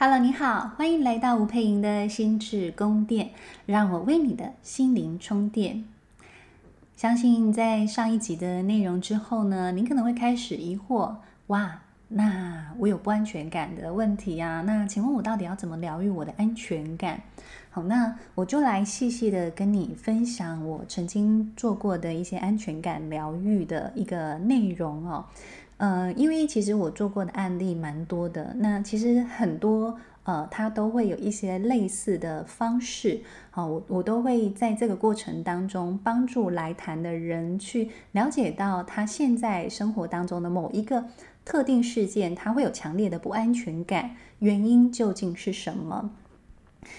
Hello，你好，欢迎来到吴佩莹的心智宫殿，让我为你的心灵充电。相信在上一集的内容之后呢，您可能会开始疑惑：哇，那我有不安全感的问题呀？那请问我到底要怎么疗愈我的安全感？好，那我就来细细的跟你分享我曾经做过的一些安全感疗愈的一个内容哦。呃，因为其实我做过的案例蛮多的，那其实很多呃，它都会有一些类似的方式，好，我我都会在这个过程当中帮助来谈的人去了解到他现在生活当中的某一个特定事件，他会有强烈的不安全感，原因究竟是什么？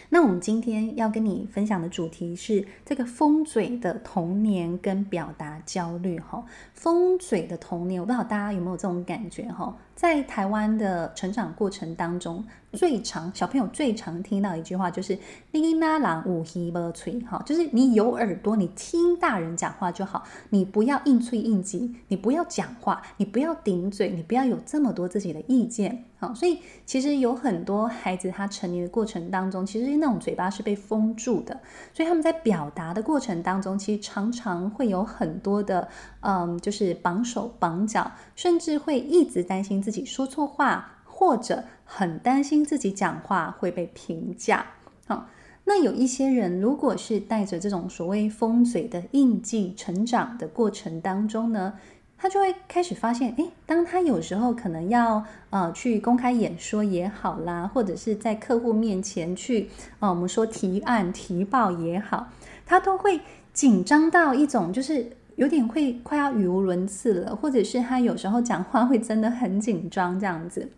那我们今天要跟你分享的主题是这个封嘴的童年跟表达焦虑哈。封嘴的童年，我不知道大家有没有这种感觉哈？在台湾的成长过程当中，最常小朋友最常听到一句话就是“你那狼无耳无嘴”哈，就是你有耳朵，你听大人讲话就好，你不要硬吹硬挤，你不要讲话，你不要顶嘴，你不要有这么多自己的意见。好，所以其实有很多孩子他成年的过程当中，其实那种嘴巴是被封住的，所以他们在表达的过程当中，其实常常会有很多的，嗯，就是绑手绑脚，甚至会一直担心自己说错话，或者很担心自己讲话会被评价。好，那有一些人如果是带着这种所谓封嘴的印记成长的过程当中呢，他就会开始发现，诶，当他有时候可能要呃去公开演说也好啦，或者是在客户面前去呃我们说提案提报也好，他都会紧张到一种就是有点会快要语无伦次了，或者是他有时候讲话会真的很紧张这样子。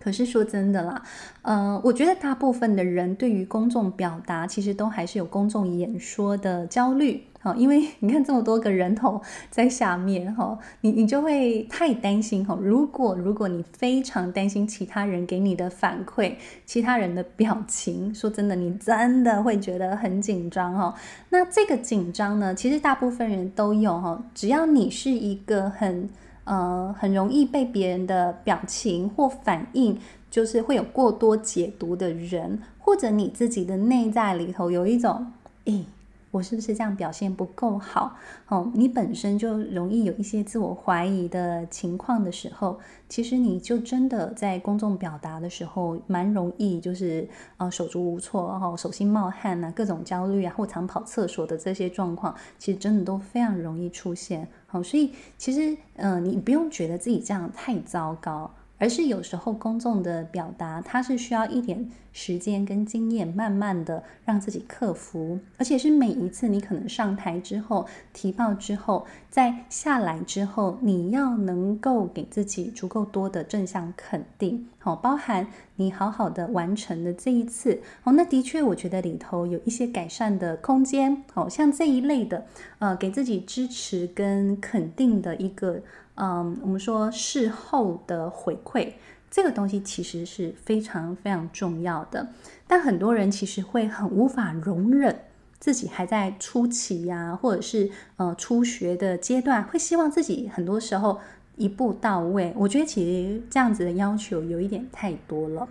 可是说真的啦，呃，我觉得大部分的人对于公众表达，其实都还是有公众演说的焦虑。好，因为你看这么多个人头在下面哈，你你就会太担心哈。如果如果你非常担心其他人给你的反馈，其他人的表情，说真的，你真的会觉得很紧张哈。那这个紧张呢，其实大部分人都有哈。只要你是一个很呃很容易被别人的表情或反应，就是会有过多解读的人，或者你自己的内在里头有一种诶。我是不是这样表现不够好？哦，你本身就容易有一些自我怀疑的情况的时候，其实你就真的在公众表达的时候，蛮容易就是呃手足无措，然后手心冒汗啊，各种焦虑啊，或常跑厕所的这些状况，其实真的都非常容易出现。好，所以其实呃，你不用觉得自己这样太糟糕。而是有时候公众的表达，它是需要一点时间跟经验，慢慢的让自己克服，而且是每一次你可能上台之后提报之后，再下来之后，你要能够给自己足够多的正向肯定，好，包含你好好的完成的这一次，哦，那的确我觉得里头有一些改善的空间，好，像这一类的，呃，给自己支持跟肯定的一个。嗯，我们说事后的回馈，这个东西其实是非常非常重要的。但很多人其实会很无法容忍自己还在初期呀，或者是呃初学的阶段，会希望自己很多时候一步到位。我觉得其实这样子的要求有一点太多了。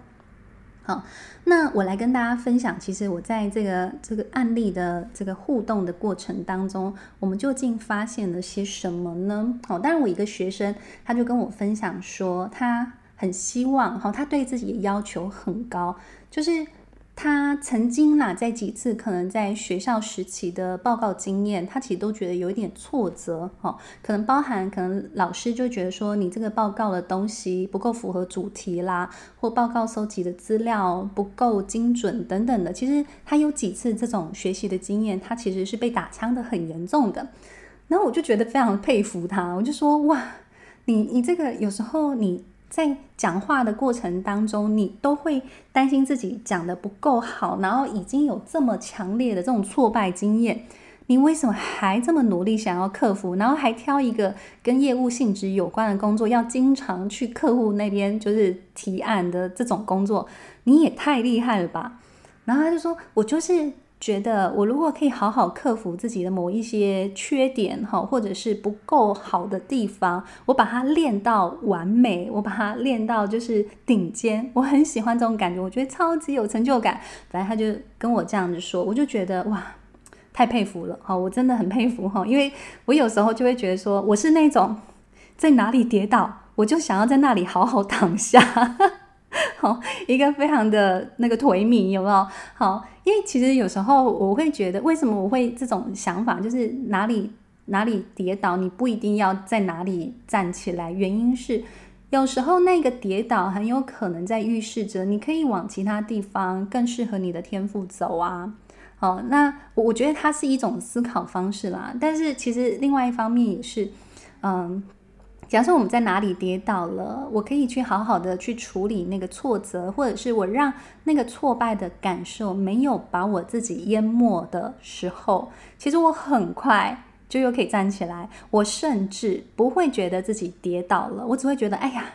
好，那我来跟大家分享，其实我在这个这个案例的这个互动的过程当中，我们究竟发现了些什么呢？好，当然我一个学生他就跟我分享说，他很希望，哈，他对自己的要求很高，就是。他曾经啦，在几次可能在学校时期的报告经验，他其实都觉得有一点挫折，哈，可能包含可能老师就觉得说你这个报告的东西不够符合主题啦，或报告收集的资料不够精准等等的。其实他有几次这种学习的经验，他其实是被打枪的很严重的。然后我就觉得非常佩服他，我就说哇，你你这个有时候你。在讲话的过程当中，你都会担心自己讲得不够好，然后已经有这么强烈的这种挫败经验，你为什么还这么努力想要克服？然后还挑一个跟业务性质有关的工作，要经常去客户那边就是提案的这种工作，你也太厉害了吧？然后他就说：“我就是。”觉得，我如果可以好好克服自己的某一些缺点哈，或者是不够好的地方，我把它练到完美，我把它练到就是顶尖，我很喜欢这种感觉，我觉得超级有成就感。反正他就跟我这样子说，我就觉得哇，太佩服了哈，我真的很佩服哈，因为我有时候就会觉得说，我是那种在哪里跌倒，我就想要在那里好好躺下。好，一个非常的那个颓靡，有没有？好，因为其实有时候我会觉得，为什么我会这种想法？就是哪里哪里跌倒，你不一定要在哪里站起来。原因是有时候那个跌倒很有可能在预示着你可以往其他地方更适合你的天赋走啊。好，那我觉得它是一种思考方式啦。但是其实另外一方面也是，嗯。假设我们在哪里跌倒了，我可以去好好的去处理那个挫折，或者是我让那个挫败的感受没有把我自己淹没的时候，其实我很快就又可以站起来。我甚至不会觉得自己跌倒了，我只会觉得，哎呀，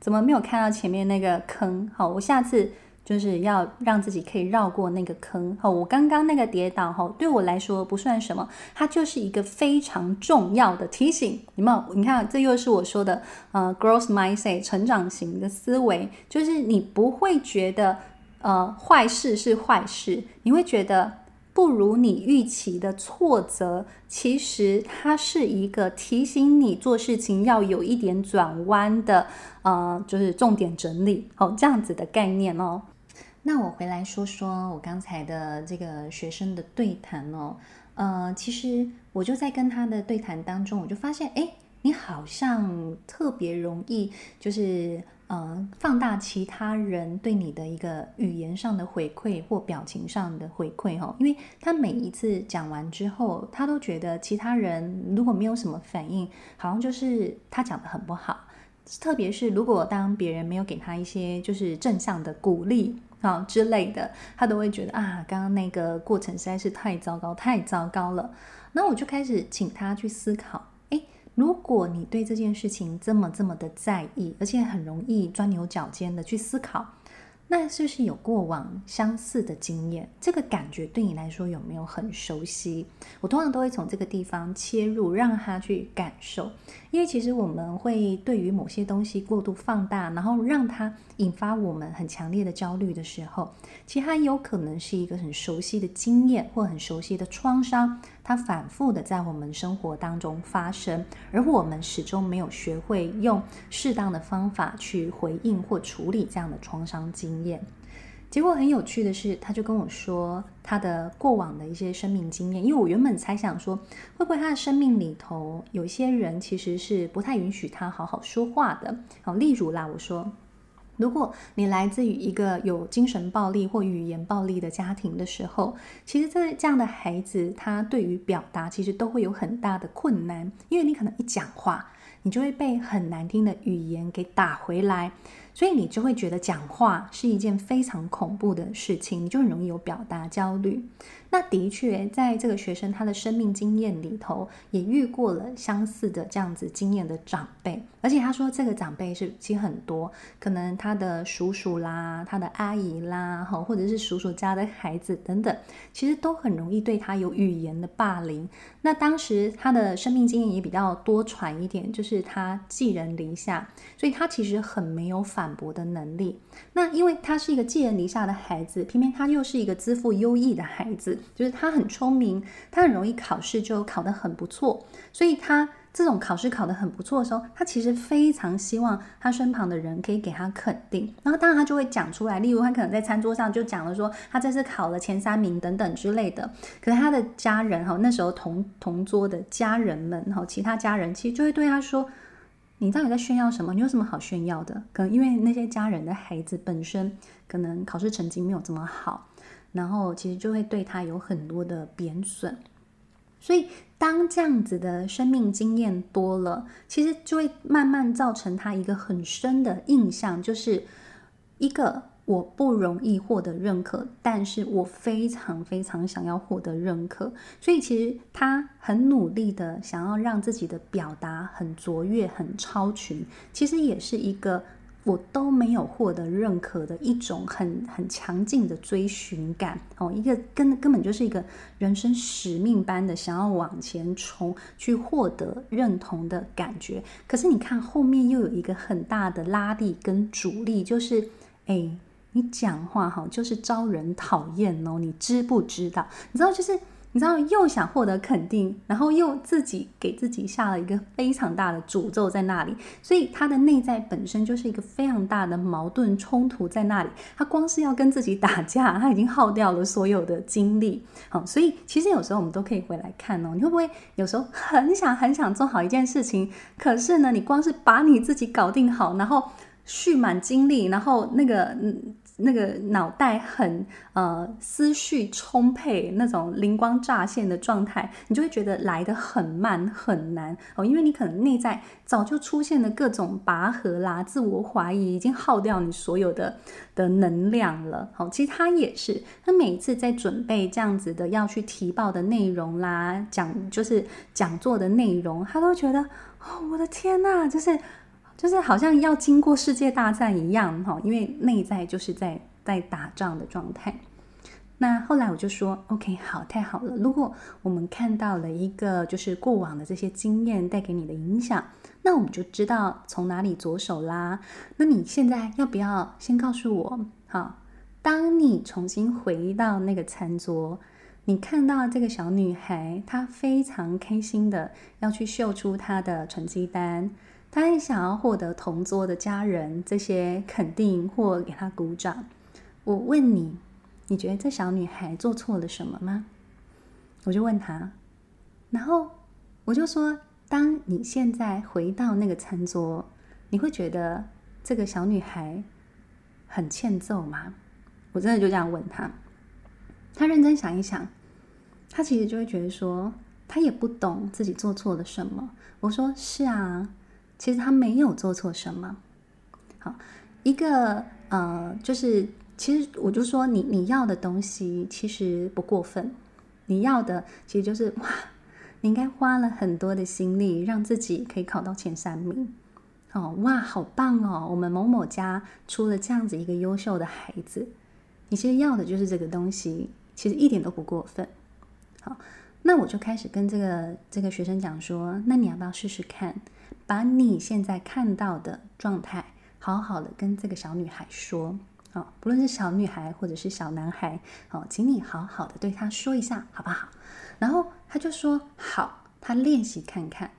怎么没有看到前面那个坑？好，我下次。就是要让自己可以绕过那个坑。好，我刚刚那个跌倒，哈，对我来说不算什么，它就是一个非常重要的提醒。你们，你看，这又是我说的，呃，growth mindset，成长型的思维，就是你不会觉得，呃，坏事是坏事，你会觉得不如你预期的挫折，其实它是一个提醒你做事情要有一点转弯的，呃，就是重点整理，哦，这样子的概念哦。那我回来说说我刚才的这个学生的对谈哦，呃，其实我就在跟他的对谈当中，我就发现，哎，你好像特别容易就是呃放大其他人对你的一个语言上的回馈或表情上的回馈哦，因为他每一次讲完之后，他都觉得其他人如果没有什么反应，好像就是他讲得很不好，特别是如果当别人没有给他一些就是正向的鼓励。好之类的，他都会觉得啊，刚刚那个过程实在是太糟糕，太糟糕了。那我就开始请他去思考，诶，如果你对这件事情这么这么的在意，而且很容易钻牛角尖的去思考。那是不是有过往相似的经验？这个感觉对你来说有没有很熟悉？我通常都会从这个地方切入，让他去感受。因为其实我们会对于某些东西过度放大，然后让它引发我们很强烈的焦虑的时候，其实它有可能是一个很熟悉的经验或很熟悉的创伤。它反复的在我们生活当中发生，而我们始终没有学会用适当的方法去回应或处理这样的创伤经验。结果很有趣的是，他就跟我说他的过往的一些生命经验，因为我原本猜想说，会不会他的生命里头有些人其实是不太允许他好好说话的。好，例如啦，我说。如果你来自于一个有精神暴力或语言暴力的家庭的时候，其实这这样的孩子，他对于表达其实都会有很大的困难，因为你可能一讲话，你就会被很难听的语言给打回来。所以你就会觉得讲话是一件非常恐怖的事情，你就很容易有表达焦虑。那的确，在这个学生他的生命经验里头，也遇过了相似的这样子经验的长辈，而且他说这个长辈是其实很多，可能他的叔叔啦、他的阿姨啦，或者是叔叔家的孩子等等，其实都很容易对他有语言的霸凌。那当时他的生命经验也比较多舛一点，就是他寄人篱下，所以他其实很没有反反驳的能力。那因为他是一个寄人篱下的孩子，偏偏他又是一个资赋优异的孩子，就是他很聪明，他很容易考试就考得很不错，所以他。这种考试考得很不错的时候，他其实非常希望他身旁的人可以给他肯定，然后当然他就会讲出来，例如他可能在餐桌上就讲了说他这次考了前三名等等之类的。可是他的家人哈，那时候同同桌的家人们哈，其他家人其实就会对他说：“你到底在炫耀什么？你有什么好炫耀的？”可能因为那些家人的孩子本身可能考试成绩没有这么好，然后其实就会对他有很多的贬损。所以，当这样子的生命经验多了，其实就会慢慢造成他一个很深的印象，就是一个我不容易获得认可，但是我非常非常想要获得认可。所以，其实他很努力的想要让自己的表达很卓越、很超群，其实也是一个我都没有获得认可的一种很很强劲的追寻感哦，一个根根本就是一个人生使命般的想要往前冲，去获得认同的感觉。可是你看后面又有一个很大的拉力跟阻力，就是哎，你讲话哈就是招人讨厌哦，你知不知道？你知道就是。你知道，又想获得肯定，然后又自己给自己下了一个非常大的诅咒在那里，所以他的内在本身就是一个非常大的矛盾冲突在那里。他光是要跟自己打架，他已经耗掉了所有的精力。好，所以其实有时候我们都可以回来看哦，你会不会有时候很想很想做好一件事情，可是呢，你光是把你自己搞定好，然后蓄满精力，然后那个。那个脑袋很呃思绪充沛，那种灵光乍现的状态，你就会觉得来得很慢很难哦，因为你可能内在早就出现了各种拔河啦、自我怀疑，已经耗掉你所有的的能量了。好，其实他也是，他每一次在准备这样子的要去提报的内容啦，讲就是讲座的内容，他都觉得哦，我的天呐，就是。就是好像要经过世界大战一样哈，因为内在就是在在打仗的状态。那后来我就说，OK，好，太好了。如果我们看到了一个就是过往的这些经验带给你的影响，那我们就知道从哪里着手啦。那你现在要不要先告诉我？好，当你重新回到那个餐桌，你看到这个小女孩，她非常开心的要去秀出她的成绩单。他也想要获得同桌的家人这些肯定或给他鼓掌。我问你，你觉得这小女孩做错了什么吗？我就问他，然后我就说：当你现在回到那个餐桌，你会觉得这个小女孩很欠揍吗？我真的就这样问他。他认真想一想，他其实就会觉得说，他也不懂自己做错了什么。我说：是啊。其实他没有做错什么，好，一个呃，就是其实我就说你你要的东西其实不过分，你要的其实就是哇，你应该花了很多的心力让自己可以考到前三名，哦哇，好棒哦，我们某某家出了这样子一个优秀的孩子，你其实要的就是这个东西，其实一点都不过分，好，那我就开始跟这个这个学生讲说，那你要不要试试看？把你现在看到的状态，好好的跟这个小女孩说，哦，不论是小女孩或者是小男孩，哦，请你好好的对他说一下，好不好？然后他就说好，他练习看看。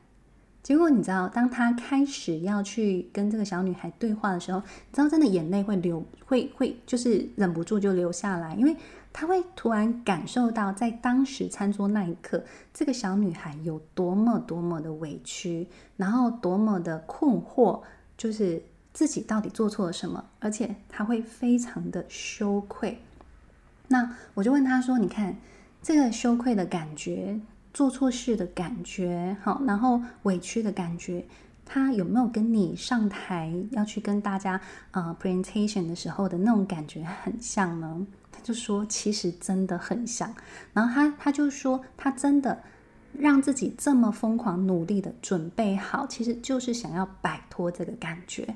结果你知道，当他开始要去跟这个小女孩对话的时候，你知道，真的眼泪会流，会会就是忍不住就流下来，因为。他会突然感受到，在当时餐桌那一刻，这个小女孩有多么多么的委屈，然后多么的困惑，就是自己到底做错了什么，而且他会非常的羞愧。那我就问他说：“你看这个羞愧的感觉，做错事的感觉，好，然后委屈的感觉，他有没有跟你上台要去跟大家呃 presentation 的时候的那种感觉很像呢？”他就说其实真的很像，然后他他就说他真的让自己这么疯狂努力的准备好，其实就是想要摆脱这个感觉。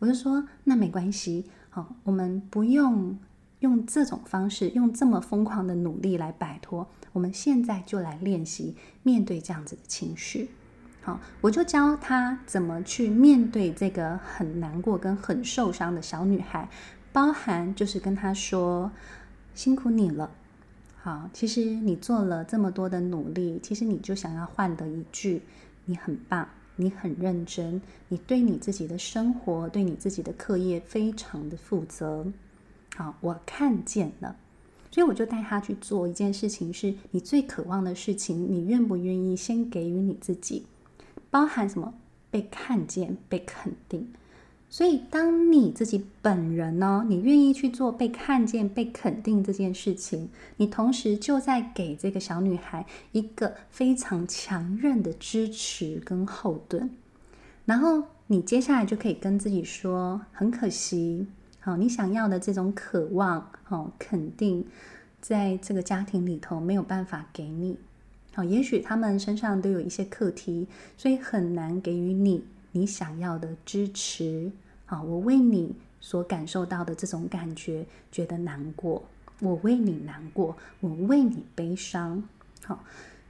我就说那没关系，好，我们不用用这种方式，用这么疯狂的努力来摆脱。我们现在就来练习面对这样子的情绪。好，我就教他怎么去面对这个很难过跟很受伤的小女孩。包含就是跟他说，辛苦你了，好，其实你做了这么多的努力，其实你就想要换得一句，你很棒，你很认真，你对你自己的生活，对你自己的课业非常的负责，好，我看见了，所以我就带他去做一件事情，是你最渴望的事情，你愿不愿意先给予你自己，包含什么？被看见，被肯定。所以，当你自己本人呢，你愿意去做被看见、被肯定这件事情，你同时就在给这个小女孩一个非常强韧的支持跟后盾。然后，你接下来就可以跟自己说：很可惜，好，你想要的这种渴望、好肯定，在这个家庭里头没有办法给你。好，也许他们身上都有一些课题，所以很难给予你你想要的支持。好，我为你所感受到的这种感觉觉得难过，我为你难过，我为你悲伤。好，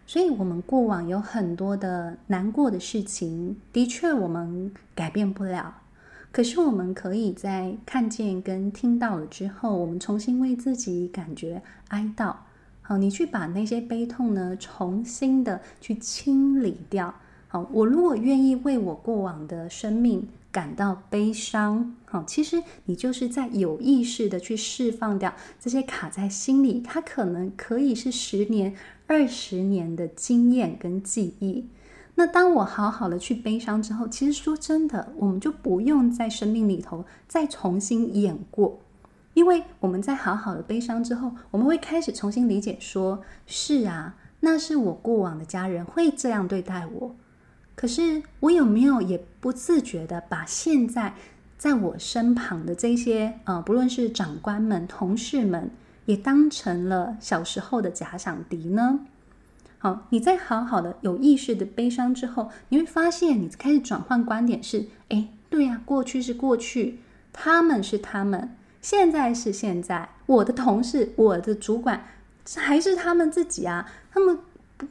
所以我们过往有很多的难过的事情，的确我们改变不了。可是我们可以在看见跟听到了之后，我们重新为自己感觉哀悼。好，你去把那些悲痛呢，重新的去清理掉。好，我如果愿意为我过往的生命感到悲伤，好，其实你就是在有意识的去释放掉这些卡在心里，它可能可以是十年、二十年的经验跟记忆。那当我好好的去悲伤之后，其实说真的，我们就不用在生命里头再重新演过，因为我们在好好的悲伤之后，我们会开始重新理解说，是啊，那是我过往的家人会这样对待我，可是我有没有也不自觉的把现在在我身旁的这些呃，不论是长官们、同事们，也当成了小时候的假想敌呢？好，你在好好的有意识的悲伤之后，你会发现你开始转换观点是：哎，对呀，过去是过去，他们是他们，现在是现在，我的同事、我的主管还是他们自己啊，他们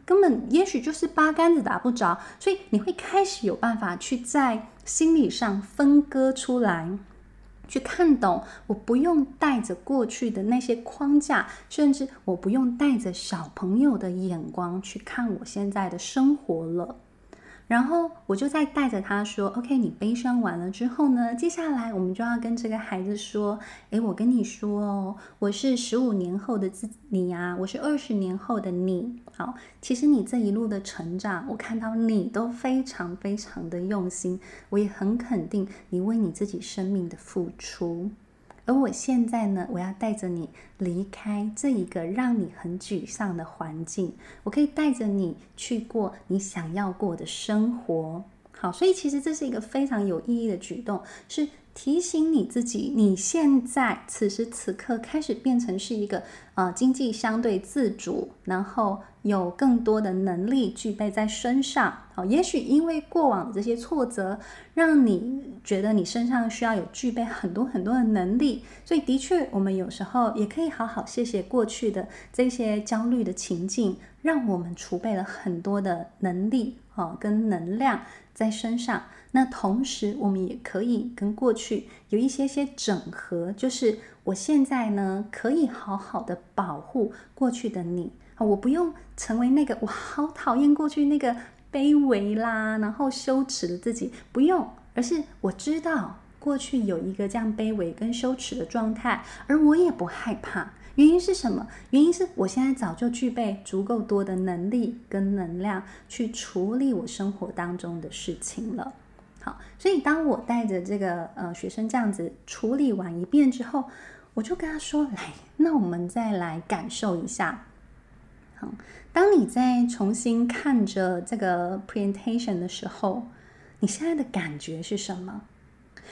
根本也许就是八竿子打不着，所以你会开始有办法去在心理上分割出来。去看懂，我不用带着过去的那些框架，甚至我不用带着小朋友的眼光去看我现在的生活了。然后我就在带着他说：“OK，你悲伤完了之后呢，接下来我们就要跟这个孩子说，诶，我跟你说哦，我是十五年后的自你啊，我是二十年后的你。好，其实你这一路的成长，我看到你都非常非常的用心，我也很肯定你为你自己生命的付出。”而我现在呢，我要带着你离开这一个让你很沮丧的环境，我可以带着你去过你想要过的生活。好，所以其实这是一个非常有意义的举动，是。提醒你自己，你现在此时此刻开始变成是一个呃经济相对自主，然后有更多的能力具备在身上。好，也许因为过往的这些挫折，让你觉得你身上需要有具备很多很多的能力，所以的确，我们有时候也可以好好谢谢过去的这些焦虑的情境，让我们储备了很多的能力，哦，跟能量在身上。那同时，我们也可以跟过去有一些些整合，就是我现在呢，可以好好的保护过去的你啊，我不用成为那个我好讨厌过去那个卑微啦，然后羞耻的自己，不用，而是我知道过去有一个这样卑微跟羞耻的状态，而我也不害怕。原因是什么？原因是我现在早就具备足够多的能力跟能量去处理我生活当中的事情了。好，所以当我带着这个呃学生这样子处理完一遍之后，我就跟他说：“来，那我们再来感受一下。好，当你在重新看着这个 presentation 的时候，你现在的感觉是什么？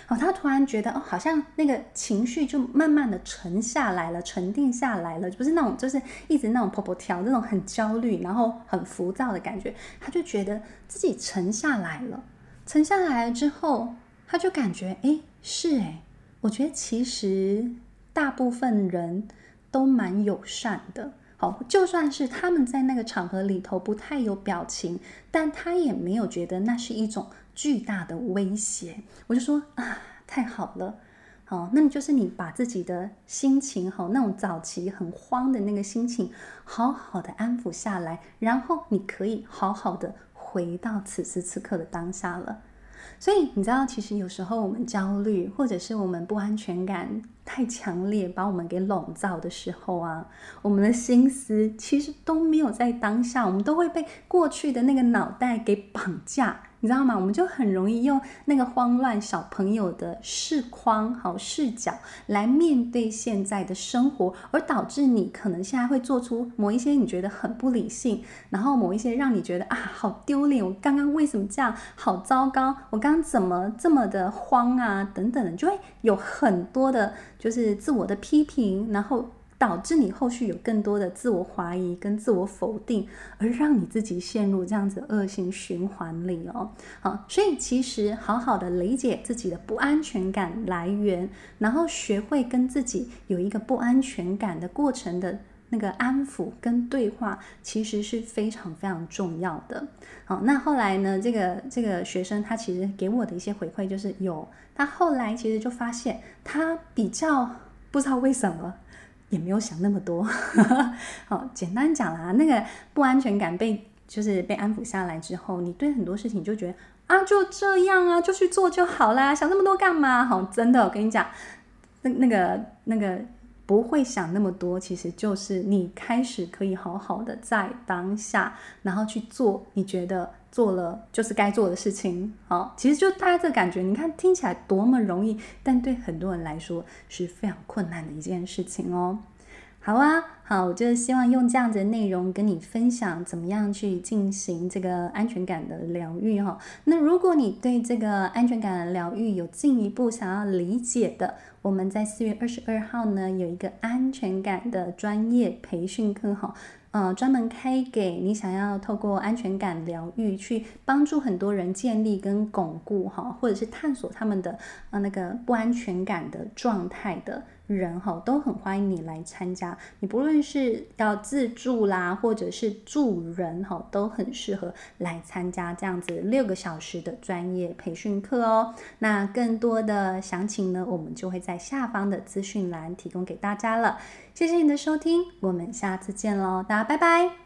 哦，他突然觉得哦，好像那个情绪就慢慢的沉下来了，沉淀下来了，不是那种就是一直那种婆婆跳，那种很焦虑，然后很浮躁的感觉，他就觉得自己沉下来了。”沉下来了之后，他就感觉，哎，是哎，我觉得其实大部分人都蛮友善的。好，就算是他们在那个场合里头不太有表情，但他也没有觉得那是一种巨大的威胁。我就说啊，太好了，好，那么就是你把自己的心情，好，那种早期很慌的那个心情，好好的安抚下来，然后你可以好好的。回到此时此刻的当下了，所以你知道，其实有时候我们焦虑，或者是我们不安全感太强烈，把我们给笼罩的时候啊，我们的心思其实都没有在当下，我们都会被过去的那个脑袋给绑架。你知道吗？我们就很容易用那个慌乱小朋友的视框、好视角来面对现在的生活，而导致你可能现在会做出某一些你觉得很不理性，然后某一些让你觉得啊好丢脸，我刚刚为什么这样，好糟糕，我刚刚怎么这么的慌啊等等的，就会有很多的就是自我的批评，然后。导致你后续有更多的自我怀疑跟自我否定，而让你自己陷入这样子恶性循环里哦。好，所以其实好好的理解自己的不安全感来源，然后学会跟自己有一个不安全感的过程的。那个安抚跟对话其实是非常非常重要的。好，那后来呢，这个这个学生他其实给我的一些回馈就是有，他后来其实就发现他比较不知道为什么也没有想那么多。好，简单讲啦，那个不安全感被就是被安抚下来之后，你对很多事情就觉得啊，就这样啊，就去做就好啦，想那么多干嘛？好，真的，我跟你讲，那那个那个。不会想那么多，其实就是你开始可以好好的在当下，然后去做你觉得做了就是该做的事情。好，其实就大家这感觉，你看听起来多么容易，但对很多人来说是非常困难的一件事情哦。好啊，好，我就是希望用这样子的内容跟你分享，怎么样去进行这个安全感的疗愈哈。那如果你对这个安全感疗愈有进一步想要理解的，我们在四月二十二号呢有一个安全感的专业培训课哈。呃，专门开给你想要透过安全感疗愈去帮助很多人建立跟巩固哈，或者是探索他们的呃那个不安全感的状态的人哈，都很欢迎你来参加。你不论论是要自助啦，或者是助人哈，都很适合来参加这样子六个小时的专业培训课哦。那更多的详情呢，我们就会在下方的资讯栏提供给大家了。谢谢你的收听，我们下次见喽，大家拜拜。